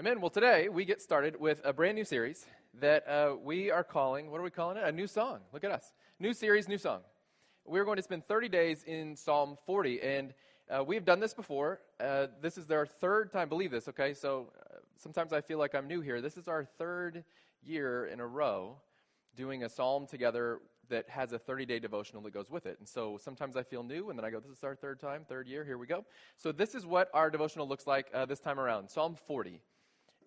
Amen. Well, today we get started with a brand new series that uh, we are calling, what are we calling it? A new song. Look at us. New series, new song. We're going to spend 30 days in Psalm 40, and uh, we've done this before. Uh, this is our third time, believe this, okay? So uh, sometimes I feel like I'm new here. This is our third year in a row doing a psalm together that has a 30 day devotional that goes with it. And so sometimes I feel new, and then I go, This is our third time, third year, here we go. So this is what our devotional looks like uh, this time around Psalm 40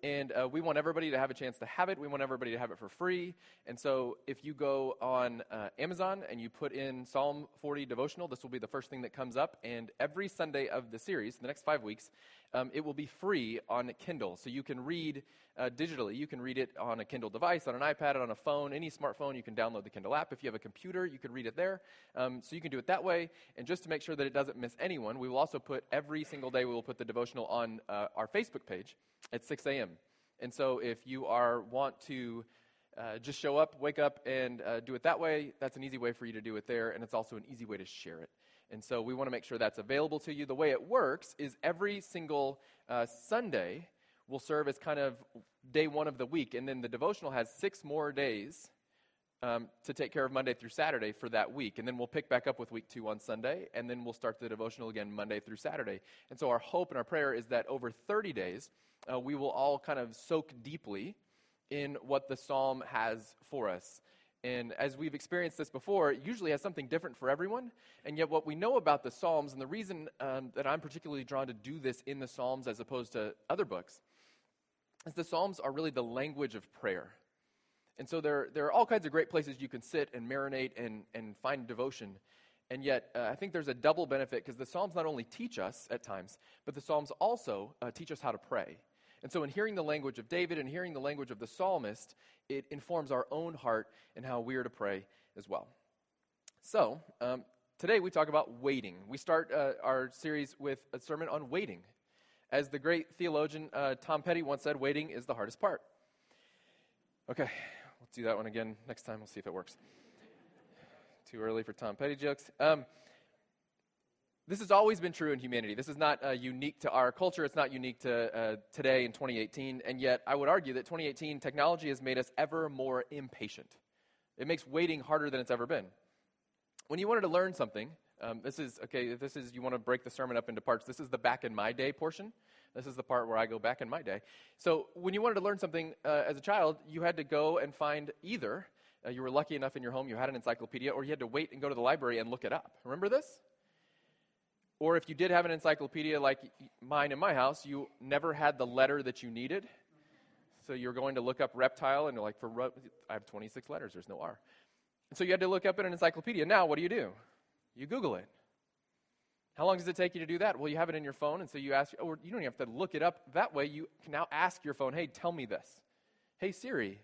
and uh, we want everybody to have a chance to have it. We want everybody to have it for free. And so, if you go on uh, Amazon and you put in Psalm 40 devotional, this will be the first thing that comes up. And every Sunday of the series, the next five weeks, um, it will be free on Kindle. So you can read uh, digitally. You can read it on a Kindle device, on an iPad, on a phone, any smartphone. You can download the Kindle app. If you have a computer, you can read it there. Um, so you can do it that way. And just to make sure that it doesn't miss anyone, we will also put every single day, we will put the devotional on uh, our Facebook page at 6 a.m. And so if you are want to uh, just show up, wake up, and uh, do it that way, that's an easy way for you to do it there, and it's also an easy way to share it. And so we want to make sure that's available to you. The way it works is every single uh, Sunday will serve as kind of day one of the week, and then the devotional has six more days um, to take care of Monday through Saturday for that week. And then we'll pick back up with week two on Sunday, and then we'll start the devotional again Monday through Saturday. And so our hope and our prayer is that over 30 days, uh, we will all kind of soak deeply in what the psalm has for us. And as we've experienced this before, it usually has something different for everyone. And yet, what we know about the Psalms, and the reason um, that I'm particularly drawn to do this in the Psalms as opposed to other books, is the Psalms are really the language of prayer. And so there, there are all kinds of great places you can sit and marinate and, and find devotion. And yet, uh, I think there's a double benefit because the Psalms not only teach us at times, but the Psalms also uh, teach us how to pray. And so, in hearing the language of David and hearing the language of the psalmist, it informs our own heart and how we are to pray as well. So, um, today we talk about waiting. We start uh, our series with a sermon on waiting. As the great theologian uh, Tom Petty once said, waiting is the hardest part. Okay, we'll do that one again next time. We'll see if it works. Too early for Tom Petty jokes. Um, this has always been true in humanity. This is not uh, unique to our culture. It's not unique to uh, today in 2018. And yet, I would argue that 2018 technology has made us ever more impatient. It makes waiting harder than it's ever been. When you wanted to learn something, um, this is okay. This is you want to break the sermon up into parts. This is the back in my day portion. This is the part where I go back in my day. So, when you wanted to learn something uh, as a child, you had to go and find either uh, you were lucky enough in your home you had an encyclopedia, or you had to wait and go to the library and look it up. Remember this? Or if you did have an encyclopedia like mine in my house, you never had the letter that you needed. So you're going to look up reptile, and you're like, for I have 26 letters, there's no R. And so you had to look up in an encyclopedia. Now, what do you do? You Google it. How long does it take you to do that? Well, you have it in your phone, and so you ask, or you don't even have to look it up. That way, you can now ask your phone, hey, tell me this. Hey, Siri.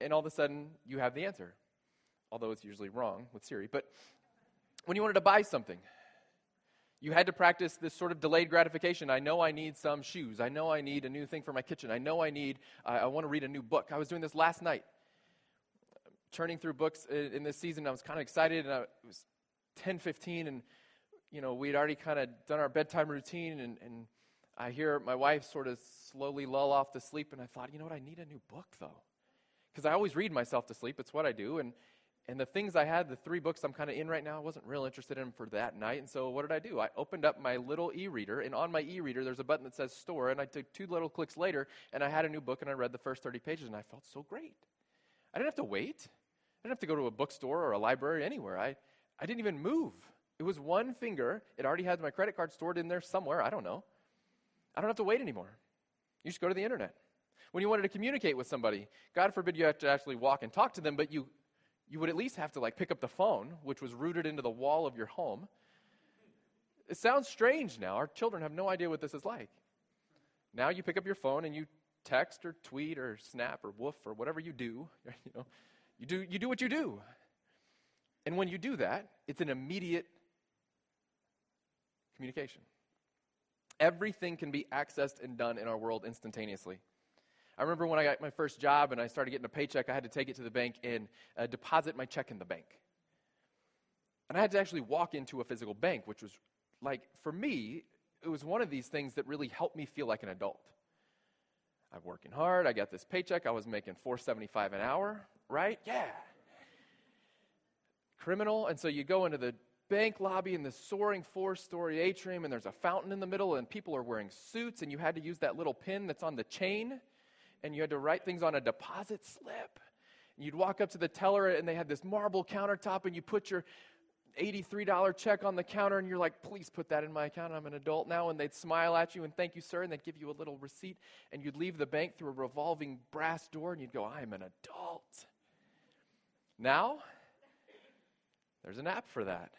And all of a sudden, you have the answer. Although it's usually wrong with Siri. But when you wanted to buy something, you had to practice this sort of delayed gratification. I know I need some shoes. I know I need a new thing for my kitchen. I know I need, uh, I want to read a new book. I was doing this last night. Turning through books in, in this season, I was kind of excited, and I, it was 10 15, and you know, we'd already kind of done our bedtime routine, and, and I hear my wife sort of slowly lull off to sleep, and I thought, you know what, I need a new book, though. Because I always read myself to sleep, it's what I do, and, and the things I had, the three books I'm kind of in right now, I wasn't real interested in for that night, and so what did I do? I opened up my little e-reader, and on my e-reader, there's a button that says store, and I took two little clicks later, and I had a new book, and I read the first 30 pages, and I felt so great. I didn't have to wait. I didn't have to go to a bookstore or a library anywhere. I, I didn't even move. It was one finger. It already had my credit card stored in there somewhere. I don't know. I don't have to wait anymore. You just go to the internet. When you wanted to communicate with somebody, God forbid you have to actually walk and talk to them, but you, you would at least have to like pick up the phone, which was rooted into the wall of your home. It sounds strange now. Our children have no idea what this is like. Now you pick up your phone and you text or tweet or snap or woof or whatever you do. You know, you do, you do what you do. And when you do that, it's an immediate communication. Everything can be accessed and done in our world instantaneously. I remember when I got my first job and I started getting a paycheck, I had to take it to the bank and uh, deposit my check in the bank. And I had to actually walk into a physical bank, which was like, for me, it was one of these things that really helped me feel like an adult. I'm working hard. I got this paycheck. I was making 475 an hour, right? Yeah. Criminal. And so you go into the bank lobby in the soaring four story atrium, and there's a fountain in the middle, and people are wearing suits, and you had to use that little pin that's on the chain, and you had to write things on a deposit slip. You'd walk up to the teller, and they had this marble countertop, and you put your $83 check on the counter, and you're like, please put that in my account. I'm an adult now. And they'd smile at you and thank you, sir, and they'd give you a little receipt, and you'd leave the bank through a revolving brass door, and you'd go, I'm an adult. Now, there's an app for that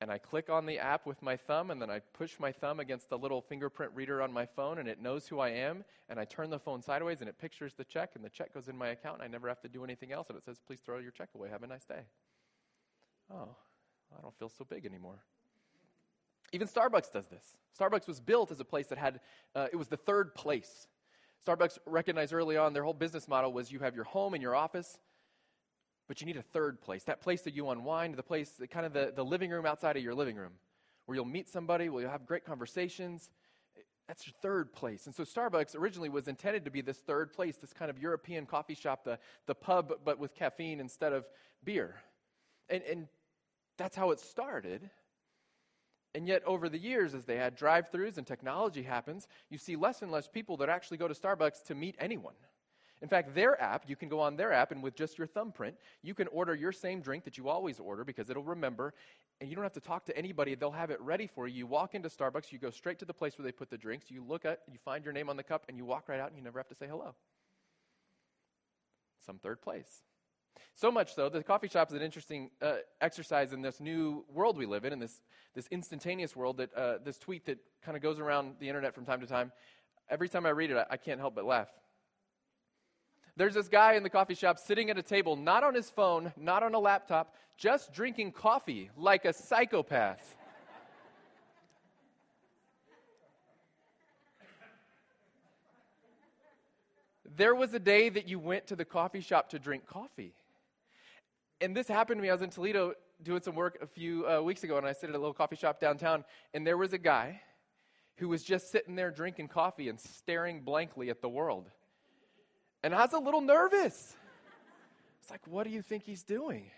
and I click on the app with my thumb, and then I push my thumb against the little fingerprint reader on my phone, and it knows who I am. And I turn the phone sideways, and it pictures the check, and the check goes in my account, and I never have to do anything else. And it says, Please throw your check away. Have a nice day. Oh, I don't feel so big anymore. Even Starbucks does this. Starbucks was built as a place that had, uh, it was the third place. Starbucks recognized early on their whole business model was you have your home and your office, but you need a third place, that place that you unwind, the place, the, kind of the, the living room outside of your living room, where you'll meet somebody, where you'll have great conversations. That's your third place. And so Starbucks originally was intended to be this third place, this kind of European coffee shop, the, the pub, but with caffeine instead of beer. And, and that's how it started. And yet, over the years, as they had drive throughs and technology happens, you see less and less people that actually go to Starbucks to meet anyone. In fact, their app, you can go on their app and with just your thumbprint, you can order your same drink that you always order because it'll remember, and you don't have to talk to anybody. They'll have it ready for you. You walk into Starbucks, you go straight to the place where they put the drinks, you look at, you find your name on the cup, and you walk right out and you never have to say hello. Some third place. So much so, the coffee shop is an interesting uh, exercise in this new world we live in, in this, this instantaneous world, that uh, this tweet that kind of goes around the internet from time to time. Every time I read it, I, I can't help but laugh. There's this guy in the coffee shop sitting at a table, not on his phone, not on a laptop, just drinking coffee like a psychopath. there was a day that you went to the coffee shop to drink coffee. And this happened to me. I was in Toledo doing some work a few uh, weeks ago, and I sit at a little coffee shop downtown, and there was a guy who was just sitting there drinking coffee and staring blankly at the world. And I was a little nervous. It's like, what do you think he's doing?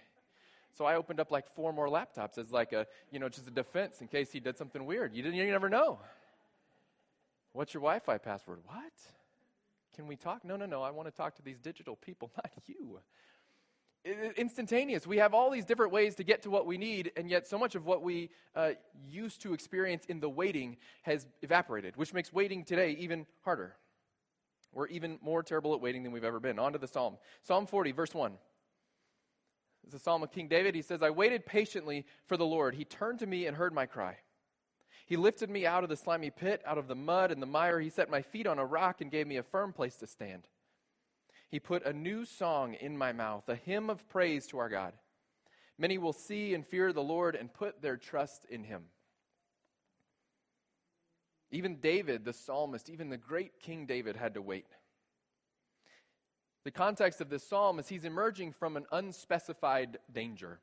So I opened up like four more laptops as like a, you know, just a defense in case he did something weird. You didn't, you never know. What's your Wi-Fi password? What? Can we talk? No, no, no. I want to talk to these digital people, not you. Instantaneous. We have all these different ways to get to what we need, and yet so much of what we uh, used to experience in the waiting has evaporated, which makes waiting today even harder. We're even more terrible at waiting than we've ever been. On to the psalm. Psalm 40, verse 1. It's a psalm of King David. He says, I waited patiently for the Lord. He turned to me and heard my cry. He lifted me out of the slimy pit, out of the mud and the mire. He set my feet on a rock and gave me a firm place to stand. He put a new song in my mouth, a hymn of praise to our God. Many will see and fear the Lord and put their trust in him. Even David, the psalmist, even the great King David had to wait. The context of this psalm is he's emerging from an unspecified danger.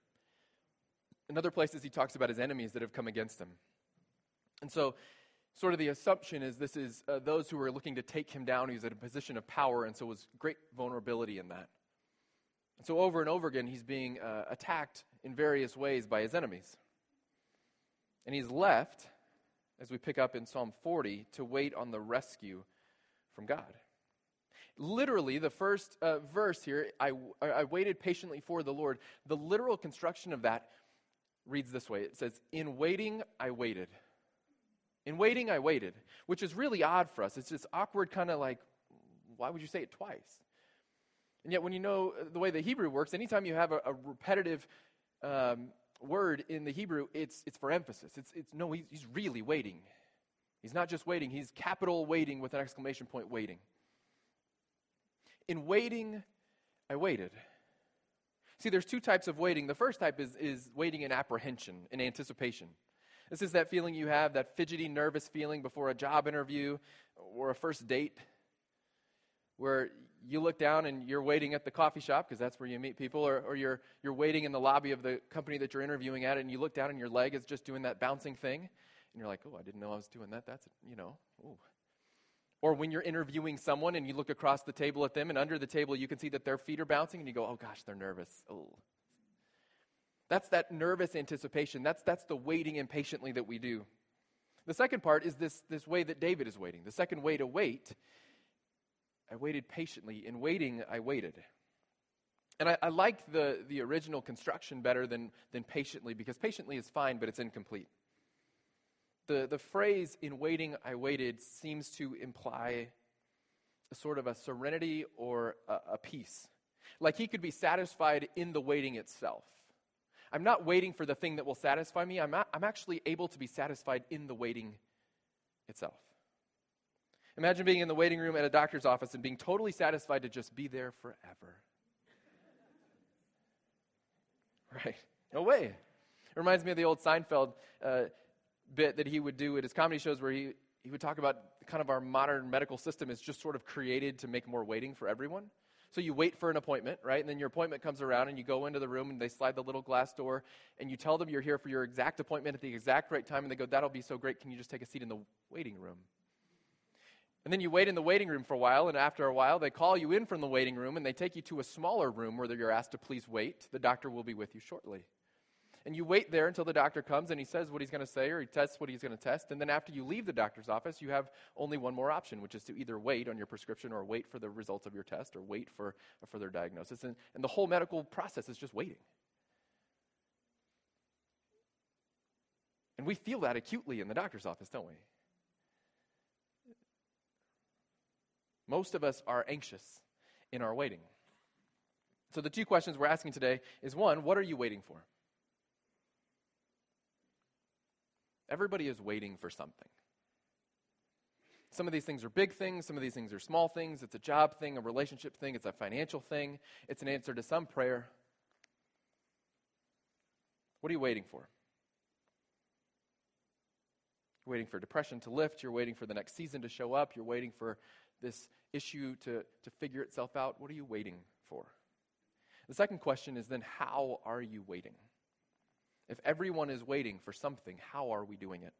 In other places, he talks about his enemies that have come against him. And so, sort of the assumption is this is uh, those who are looking to take him down. He's at a position of power, and so was great vulnerability in that. And so, over and over again, he's being uh, attacked in various ways by his enemies. And he's left as we pick up in Psalm 40, to wait on the rescue from God. Literally, the first uh, verse here, I, I waited patiently for the Lord. The literal construction of that reads this way it says, In waiting, I waited. In waiting, I waited, which is really odd for us. It's just awkward, kind of like, why would you say it twice? And yet, when you know the way the Hebrew works, anytime you have a, a repetitive um, word in the Hebrew, it's, it's for emphasis. It's, it's no, he's, he's really waiting. He's not just waiting, he's capital waiting with an exclamation point waiting. In waiting, I waited. See, there's two types of waiting. The first type is, is waiting in apprehension, in anticipation. This is that feeling you have, that fidgety, nervous feeling before a job interview or a first date, where you look down and you're waiting at the coffee shop because that's where you meet people, or, or you're, you're waiting in the lobby of the company that you're interviewing at, and you look down and your leg is just doing that bouncing thing, and you're like, oh, I didn't know I was doing that. That's, you know, ooh. Or when you're interviewing someone and you look across the table at them, and under the table you can see that their feet are bouncing, and you go, oh gosh, they're nervous. Oh. That's that nervous anticipation. That's, that's the waiting impatiently that we do. The second part is this, this way that David is waiting. The second way to wait, I waited patiently. In waiting, I waited. And I, I like the, the original construction better than, than patiently because patiently is fine, but it's incomplete. The, the phrase, in waiting, I waited, seems to imply a sort of a serenity or a, a peace. Like he could be satisfied in the waiting itself. I'm not waiting for the thing that will satisfy me. I'm, I'm actually able to be satisfied in the waiting itself. Imagine being in the waiting room at a doctor's office and being totally satisfied to just be there forever. Right? No way. It reminds me of the old Seinfeld uh, bit that he would do at his comedy shows where he, he would talk about kind of our modern medical system is just sort of created to make more waiting for everyone. So you wait for an appointment, right? And then your appointment comes around and you go into the room and they slide the little glass door and you tell them you're here for your exact appointment at the exact right time and they go, That'll be so great. Can you just take a seat in the waiting room? And then you wait in the waiting room for a while, and after a while, they call you in from the waiting room and they take you to a smaller room where you're asked to please wait. The doctor will be with you shortly. And you wait there until the doctor comes and he says what he's going to say or he tests what he's going to test. And then after you leave the doctor's office, you have only one more option, which is to either wait on your prescription or wait for the results of your test or wait for a further diagnosis. And, and the whole medical process is just waiting. And we feel that acutely in the doctor's office, don't we? Most of us are anxious in our waiting. So, the two questions we're asking today is one, what are you waiting for? Everybody is waiting for something. Some of these things are big things, some of these things are small things. It's a job thing, a relationship thing, it's a financial thing, it's an answer to some prayer. What are you waiting for? You're waiting for depression to lift, you're waiting for the next season to show up, you're waiting for this issue to, to figure itself out? What are you waiting for? The second question is then, how are you waiting? If everyone is waiting for something, how are we doing it?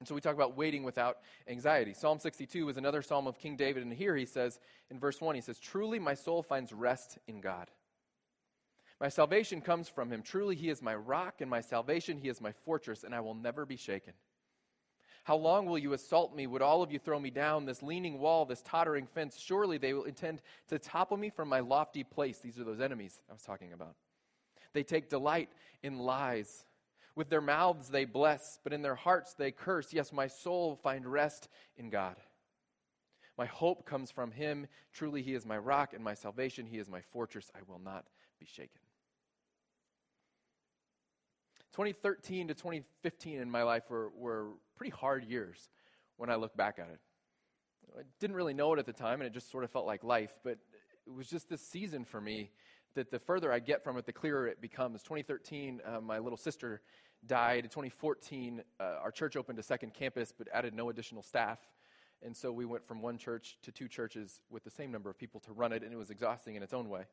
And so we talk about waiting without anxiety. Psalm 62 is another psalm of King David, and here he says, in verse 1, he says, Truly my soul finds rest in God. My salvation comes from him. Truly he is my rock and my salvation. He is my fortress, and I will never be shaken. How long will you assault me? Would all of you throw me down? This leaning wall, this tottering fence, surely they will intend to topple me from my lofty place. These are those enemies I was talking about. They take delight in lies. With their mouths they bless, but in their hearts they curse. Yes, my soul find rest in God. My hope comes from him. Truly, he is my rock and my salvation. He is my fortress. I will not be shaken. 2013 to 2015 in my life were, were pretty hard years when I look back at it. I didn't really know it at the time, and it just sort of felt like life, but it was just this season for me that the further I get from it, the clearer it becomes. 2013, uh, my little sister died. 2014, uh, our church opened a second campus but added no additional staff. And so we went from one church to two churches with the same number of people to run it, and it was exhausting in its own way.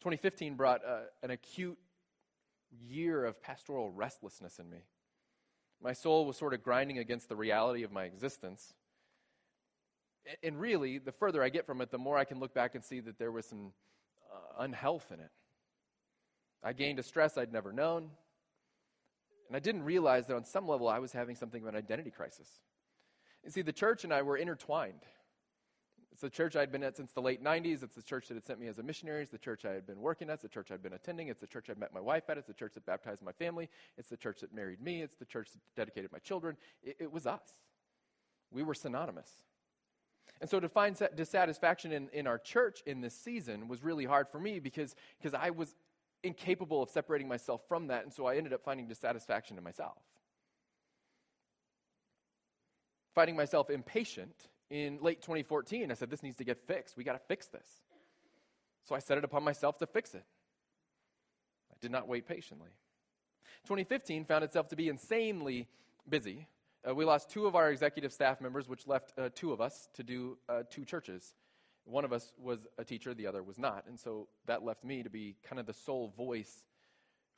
2015 brought uh, an acute year of pastoral restlessness in me. My soul was sort of grinding against the reality of my existence. And really, the further I get from it, the more I can look back and see that there was some uh, unhealth in it. I gained a stress I'd never known. And I didn't realize that on some level I was having something of an identity crisis. You see, the church and I were intertwined. It's the church I'd been at since the late 90s. It's the church that had sent me as a missionary. It's the church I had been working at. It's the church I'd been attending. It's the church I met my wife at. It's the church that baptized my family. It's the church that married me. It's the church that dedicated my children. It, it was us. We were synonymous. And so to find dissatisfaction in, in our church in this season was really hard for me because, because I was incapable of separating myself from that. And so I ended up finding dissatisfaction in myself. Finding myself impatient in late 2014. I said, This needs to get fixed. We got to fix this. So I set it upon myself to fix it. I did not wait patiently. 2015 found itself to be insanely busy. Uh, we lost two of our executive staff members, which left uh, two of us to do uh, two churches. One of us was a teacher, the other was not. And so that left me to be kind of the sole voice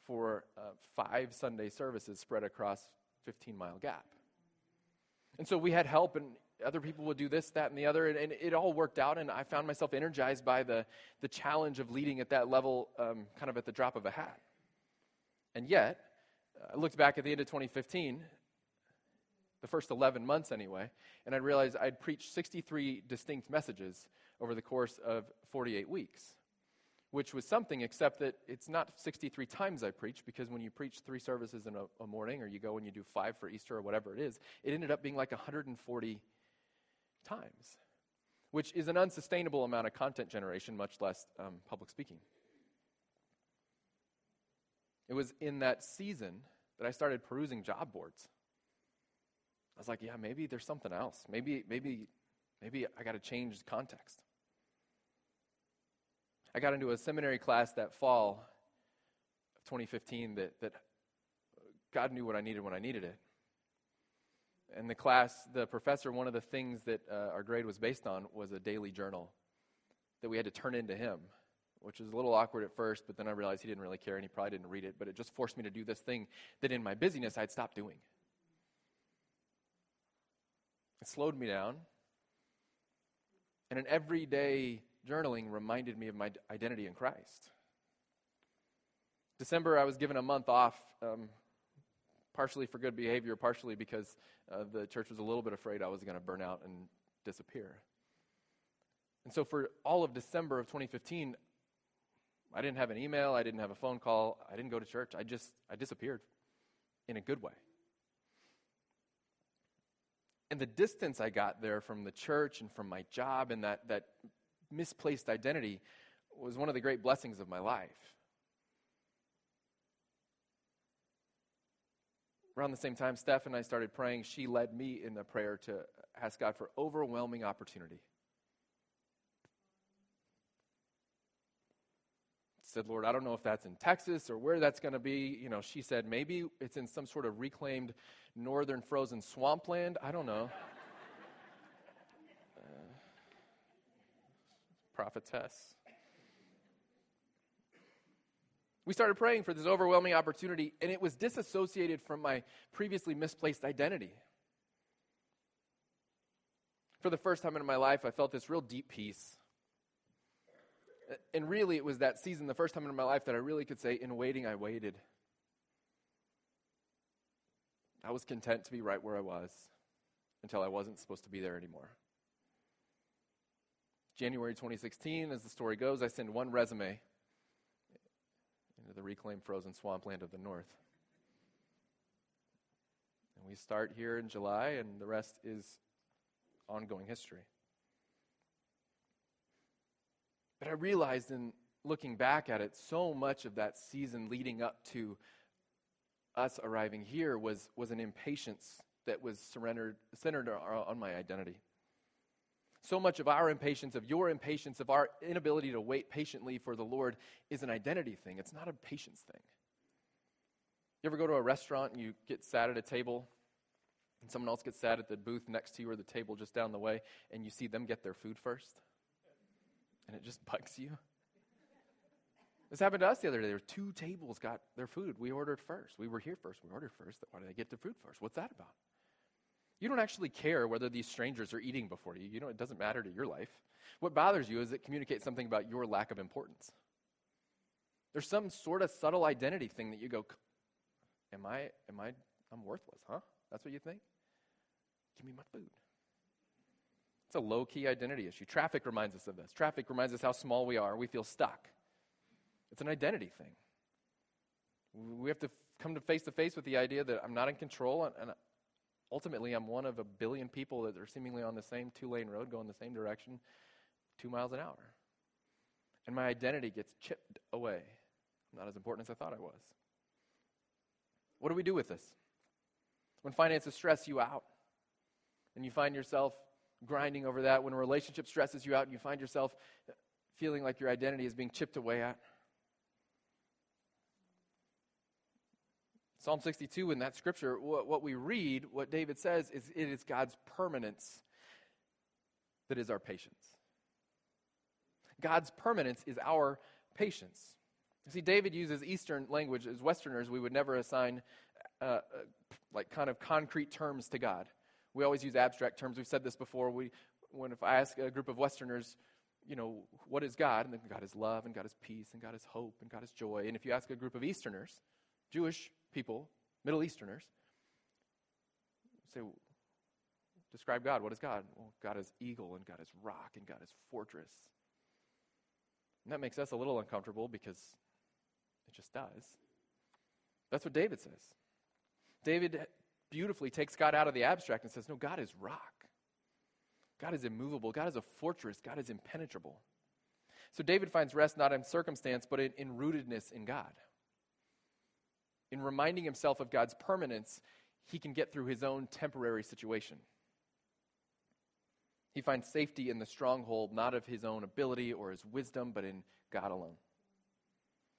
for uh, five Sunday services spread across 15 mile gap. And so we had help, and other people would do this, that, and the other, and, and it all worked out. And I found myself energized by the, the challenge of leading at that level, um, kind of at the drop of a hat. And yet, I looked back at the end of 2015, the first 11 months anyway, and I realized I'd preached 63 distinct messages over the course of 48 weeks which was something, except that it's not 63 times I preached, because when you preach three services in a, a, morning, or you go and you do five for Easter, or whatever it is, it ended up being like 140 times, which is an unsustainable amount of content generation, much less um, public speaking. It was in that season that I started perusing job boards. I was like, yeah, maybe there's something else. Maybe, maybe, maybe I got to change the context. I got into a seminary class that fall of 2015 that, that God knew what I needed when I needed it. And the class, the professor, one of the things that uh, our grade was based on was a daily journal that we had to turn into him, which was a little awkward at first, but then I realized he didn't really care and he probably didn't read it, but it just forced me to do this thing that in my busyness I'd stopped doing. It slowed me down. And an everyday journaling reminded me of my identity in Christ. December, I was given a month off, um, partially for good behavior, partially because uh, the church was a little bit afraid I was going to burn out and disappear. And so, for all of December of 2015, I didn't have an email, I didn't have a phone call, I didn't go to church. I just I disappeared in a good way. And the distance I got there from the church and from my job and that, that misplaced identity was one of the great blessings of my life. Around the same time, Steph and I started praying. She led me in a prayer to ask God for overwhelming opportunity. said, Lord, I don't know if that's in Texas or where that's going to be. You know, she said, maybe it's in some sort of reclaimed northern frozen swampland. I don't know. Uh, prophetess. We started praying for this overwhelming opportunity, and it was disassociated from my previously misplaced identity. For the first time in my life, I felt this real deep peace. And really, it was that season, the first time in my life, that I really could say, in waiting, I waited. I was content to be right where I was until I wasn't supposed to be there anymore. January 2016, as the story goes, I send one resume into the reclaimed frozen swampland of the north. And we start here in July, and the rest is ongoing history. But I realized in looking back at it, so much of that season leading up to us arriving here was, was an impatience that was surrendered, centered on my identity. So much of our impatience, of your impatience, of our inability to wait patiently for the Lord is an identity thing. It's not a patience thing. You ever go to a restaurant and you get sat at a table and someone else gets sat at the booth next to you or the table just down the way and you see them get their food first? And it just bugs you? This happened to us the other day. There were two tables got their food. We ordered first. We were here first. We ordered first. Why did they get their food first? What's that about? You don't actually care whether these strangers are eating before you. You know, it doesn't matter to your life. What bothers you is it communicates something about your lack of importance. There's some sort of subtle identity thing that you go, Am I, am I, I'm worthless, huh? That's what you think? Give me my food. It's a low key identity issue. Traffic reminds us of this. Traffic reminds us how small we are. We feel stuck. It's an identity thing. We have to come to face to face with the idea that I'm not in control and, and ultimately, I'm one of a billion people that are seemingly on the same two lane road going the same direction, two miles an hour. And my identity gets chipped away. I'm not as important as I thought I was. What do we do with this? When finances stress you out and you find yourself grinding over that, when a relationship stresses you out and you find yourself feeling like your identity is being chipped away at, Psalm 62, in that scripture, what, what we read, what David says, is it is God's permanence that is our patience. God's permanence is our patience. You see, David uses Eastern language. As Westerners, we would never assign uh, uh, like kind of concrete terms to God. We always use abstract terms. We've said this before. We, when if I ask a group of Westerners, you know, what is God? And then God is love, and God is peace, and God is hope, and God is joy. And if you ask a group of Easterners, Jewish people, Middle Easterners, say, describe God. What is God? Well, God is eagle, and God is rock, and God is fortress. And that makes us a little uncomfortable because it just does. That's what David says. David beautifully takes God out of the abstract and says, No, God is rock. God is immovable. God is a fortress. God is impenetrable. So David finds rest not in circumstance, but in, in rootedness in God. In reminding himself of God's permanence, he can get through his own temporary situation. He finds safety in the stronghold, not of his own ability or his wisdom, but in God alone.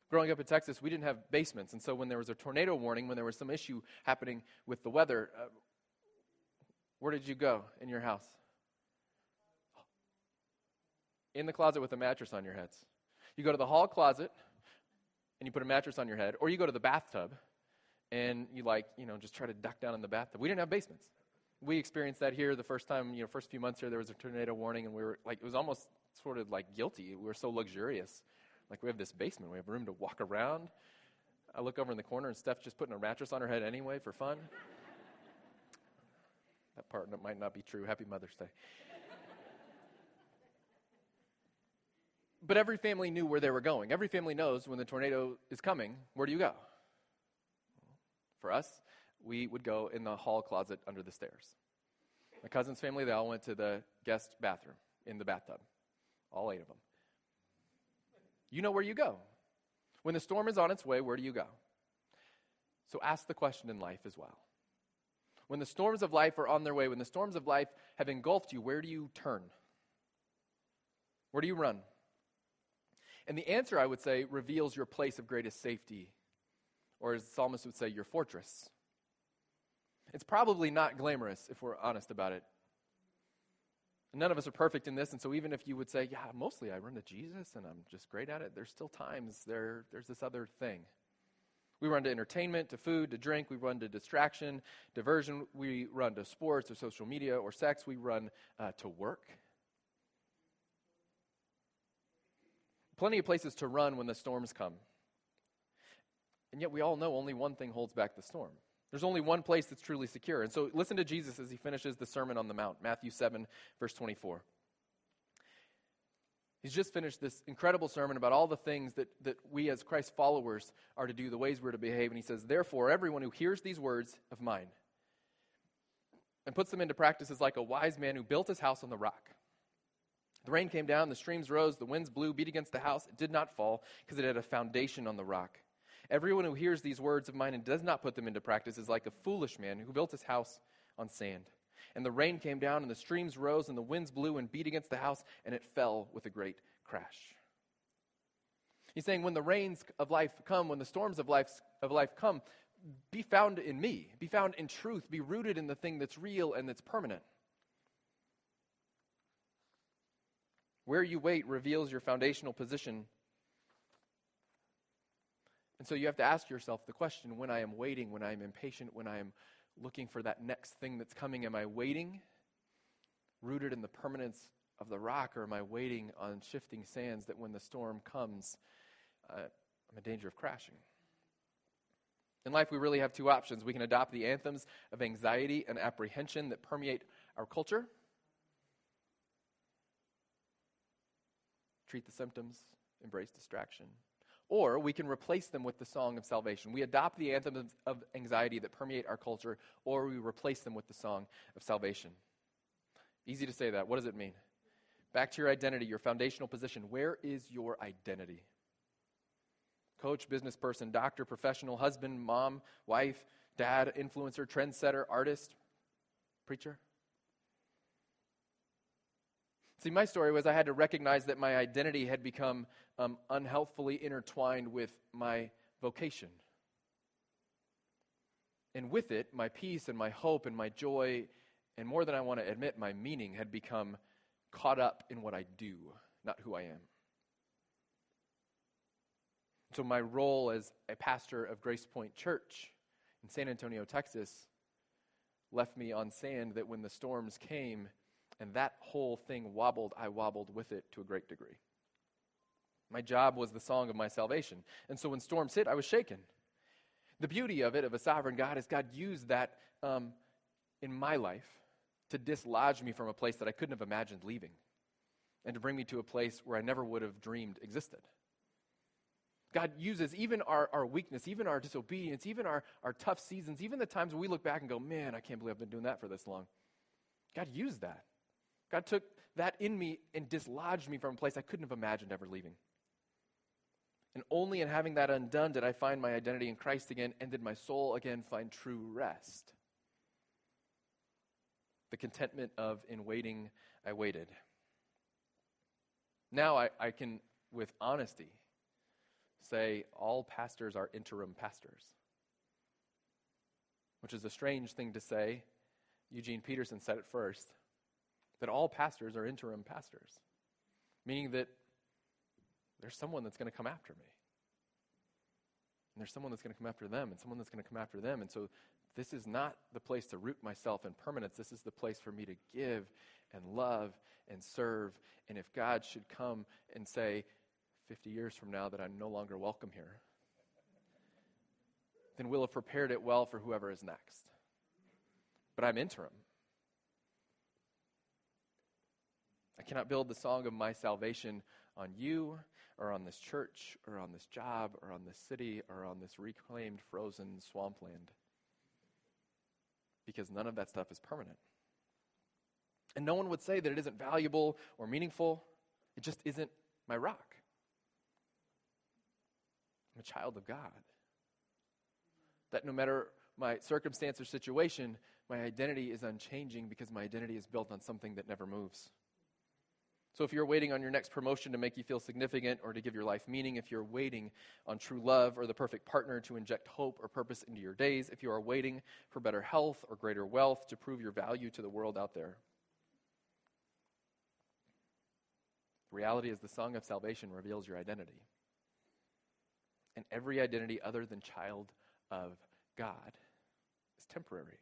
Growing up in Texas, we didn't have basements. And so when there was a tornado warning, when there was some issue happening with the weather, uh, where did you go in your house? In the closet with a mattress on your heads. You go to the hall closet and you put a mattress on your head, or you go to the bathtub and you like, you know, just try to duck down in the bathtub. We didn't have basements. We experienced that here the first time, you know, first few months here, there was a tornado warning, and we were like, it was almost sort of like guilty. We were so luxurious. Like, we have this basement, we have room to walk around. I look over in the corner, and Steph's just putting a mattress on her head anyway for fun. that part might not be true. Happy Mother's Day. But every family knew where they were going. Every family knows when the tornado is coming, where do you go? For us, we would go in the hall closet under the stairs. My cousin's family, they all went to the guest bathroom in the bathtub, all eight of them. You know where you go. When the storm is on its way, where do you go? So ask the question in life as well. When the storms of life are on their way, when the storms of life have engulfed you, where do you turn? Where do you run? And the answer, I would say, reveals your place of greatest safety, or as the psalmist would say, your fortress. It's probably not glamorous if we're honest about it. None of us are perfect in this, and so even if you would say, Yeah, mostly I run to Jesus and I'm just great at it, there's still times there, there's this other thing. We run to entertainment, to food, to drink, we run to distraction, diversion, we run to sports or social media or sex, we run uh, to work. Plenty of places to run when the storms come. And yet we all know only one thing holds back the storm. There's only one place that's truly secure. And so listen to Jesus as he finishes the Sermon on the Mount, Matthew 7, verse 24. He's just finished this incredible sermon about all the things that, that we as Christ followers are to do, the ways we're to behave. And he says, Therefore, everyone who hears these words of mine and puts them into practice is like a wise man who built his house on the rock. The rain came down, the streams rose, the winds blew, beat against the house. It did not fall because it had a foundation on the rock. Everyone who hears these words of mine and does not put them into practice is like a foolish man who built his house on sand. And the rain came down, and the streams rose, and the winds blew and beat against the house, and it fell with a great crash. He's saying, when the rains of life come, when the storms of life, of life come, be found in me, be found in truth, be rooted in the thing that's real and that's permanent. Where you wait reveals your foundational position and so you have to ask yourself the question when I am waiting, when I am impatient, when I am looking for that next thing that's coming, am I waiting rooted in the permanence of the rock, or am I waiting on shifting sands that when the storm comes, uh, I'm in danger of crashing? In life, we really have two options. We can adopt the anthems of anxiety and apprehension that permeate our culture, treat the symptoms, embrace distraction or we can replace them with the song of salvation. We adopt the anthems of anxiety that permeate our culture, or we replace them with the song of salvation. Easy to say that. What does it mean? Back to your identity, your foundational position. Where is your identity? Coach, business person, doctor, professional, husband, mom, wife, dad, influencer, trendsetter, artist, preacher? See, my story was I had to recognize that my identity had become um, unhealthfully intertwined with my vocation. And with it, my peace and my hope and my joy, and more than I want to admit, my meaning had become caught up in what I do, not who I am. So, my role as a pastor of Grace Point Church in San Antonio, Texas, left me on sand that when the storms came and that whole thing wobbled, I wobbled with it to a great degree. My job was the song of my salvation. And so when storms hit, I was shaken. The beauty of it, of a sovereign God, is God used that um, in my life to dislodge me from a place that I couldn't have imagined leaving and to bring me to a place where I never would have dreamed existed. God uses even our, our weakness, even our disobedience, even our, our tough seasons, even the times when we look back and go, man, I can't believe I've been doing that for this long. God used that. God took that in me and dislodged me from a place I couldn't have imagined ever leaving. And only in having that undone did I find my identity in Christ again, and did my soul again find true rest. The contentment of in waiting, I waited. Now I, I can, with honesty, say all pastors are interim pastors, which is a strange thing to say. Eugene Peterson said it first that all pastors are interim pastors, meaning that there's someone that's going to come after me. And there's someone that's going to come after them, and someone that's going to come after them. And so this is not the place to root myself in permanence. This is the place for me to give and love and serve. And if God should come and say, 50 years from now, that I'm no longer welcome here, then we'll have prepared it well for whoever is next. But I'm interim. I cannot build the song of my salvation on you or on this church or on this job or on this city or on this reclaimed frozen swampland because none of that stuff is permanent. And no one would say that it isn't valuable or meaningful. It just isn't my rock. I'm a child of God. That no matter my circumstance or situation, my identity is unchanging because my identity is built on something that never moves. So, if you're waiting on your next promotion to make you feel significant or to give your life meaning, if you're waiting on true love or the perfect partner to inject hope or purpose into your days, if you are waiting for better health or greater wealth to prove your value to the world out there, the reality is the song of salvation reveals your identity. And every identity other than child of God is temporary.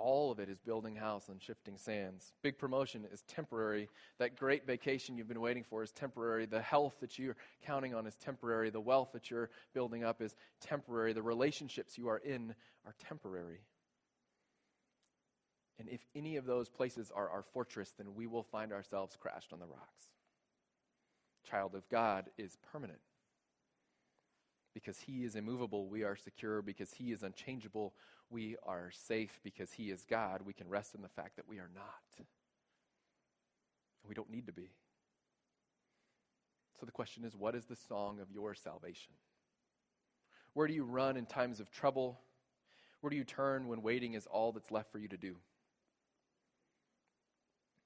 All of it is building house on shifting sands. Big promotion is temporary. That great vacation you've been waiting for is temporary. The health that you're counting on is temporary. The wealth that you're building up is temporary. The relationships you are in are temporary. And if any of those places are our fortress, then we will find ourselves crashed on the rocks. Child of God is permanent. Because he is immovable, we are secure. Because he is unchangeable, we are safe. Because he is God, we can rest in the fact that we are not. We don't need to be. So the question is what is the song of your salvation? Where do you run in times of trouble? Where do you turn when waiting is all that's left for you to do?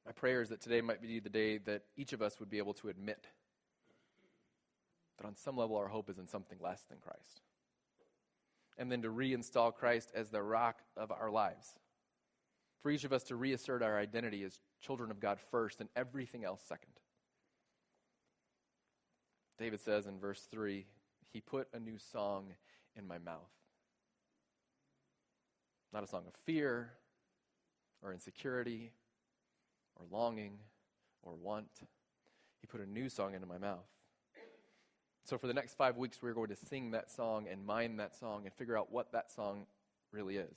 My prayer is that today might be the day that each of us would be able to admit that on some level our hope is in something less than Christ. And then to reinstall Christ as the rock of our lives. For each of us to reassert our identity as children of God first and everything else second. David says in verse 3 He put a new song in my mouth. Not a song of fear or insecurity or longing or want. He put a new song into my mouth. So, for the next five weeks, we're going to sing that song and mine that song and figure out what that song really is.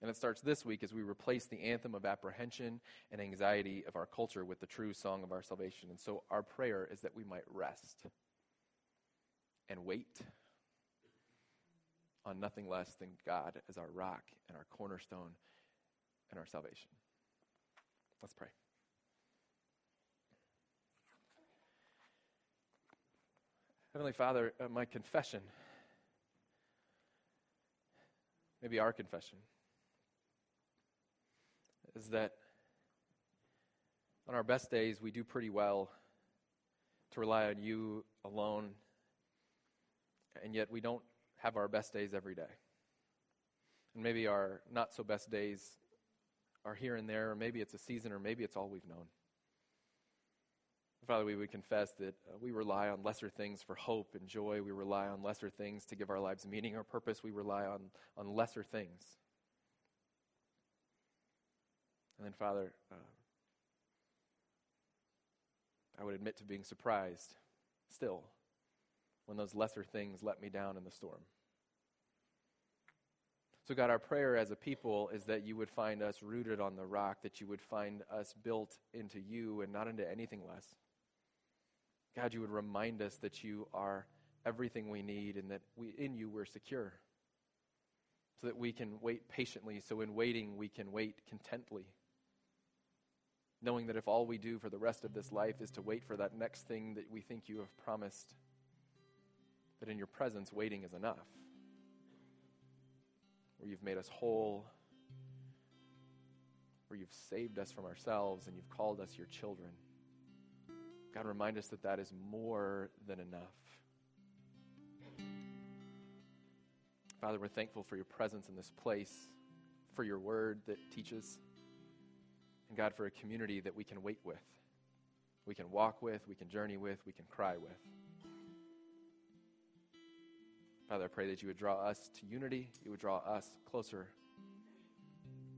And it starts this week as we replace the anthem of apprehension and anxiety of our culture with the true song of our salvation. And so, our prayer is that we might rest and wait on nothing less than God as our rock and our cornerstone and our salvation. Let's pray. Heavenly Father, uh, my confession, maybe our confession, is that on our best days we do pretty well to rely on you alone, and yet we don't have our best days every day. And maybe our not so best days are here and there, or maybe it's a season, or maybe it's all we've known. Father, we would confess that uh, we rely on lesser things for hope and joy. We rely on lesser things to give our lives meaning or purpose. We rely on, on lesser things. And then, Father, uh, I would admit to being surprised still when those lesser things let me down in the storm. So, God, our prayer as a people is that you would find us rooted on the rock, that you would find us built into you and not into anything less. God, you would remind us that you are everything we need and that we, in you we're secure. So that we can wait patiently, so in waiting we can wait contently. Knowing that if all we do for the rest of this life is to wait for that next thing that we think you have promised, that in your presence waiting is enough where you've made us whole, where you've saved us from ourselves and you've called us your children. God, remind us that that is more than enough. Father, we're thankful for your presence in this place, for your word that teaches, and God, for a community that we can wait with, we can walk with, we can journey with, we can cry with. Father, I pray that you would draw us to unity, you would draw us closer.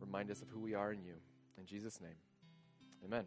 Remind us of who we are in you. In Jesus' name, amen.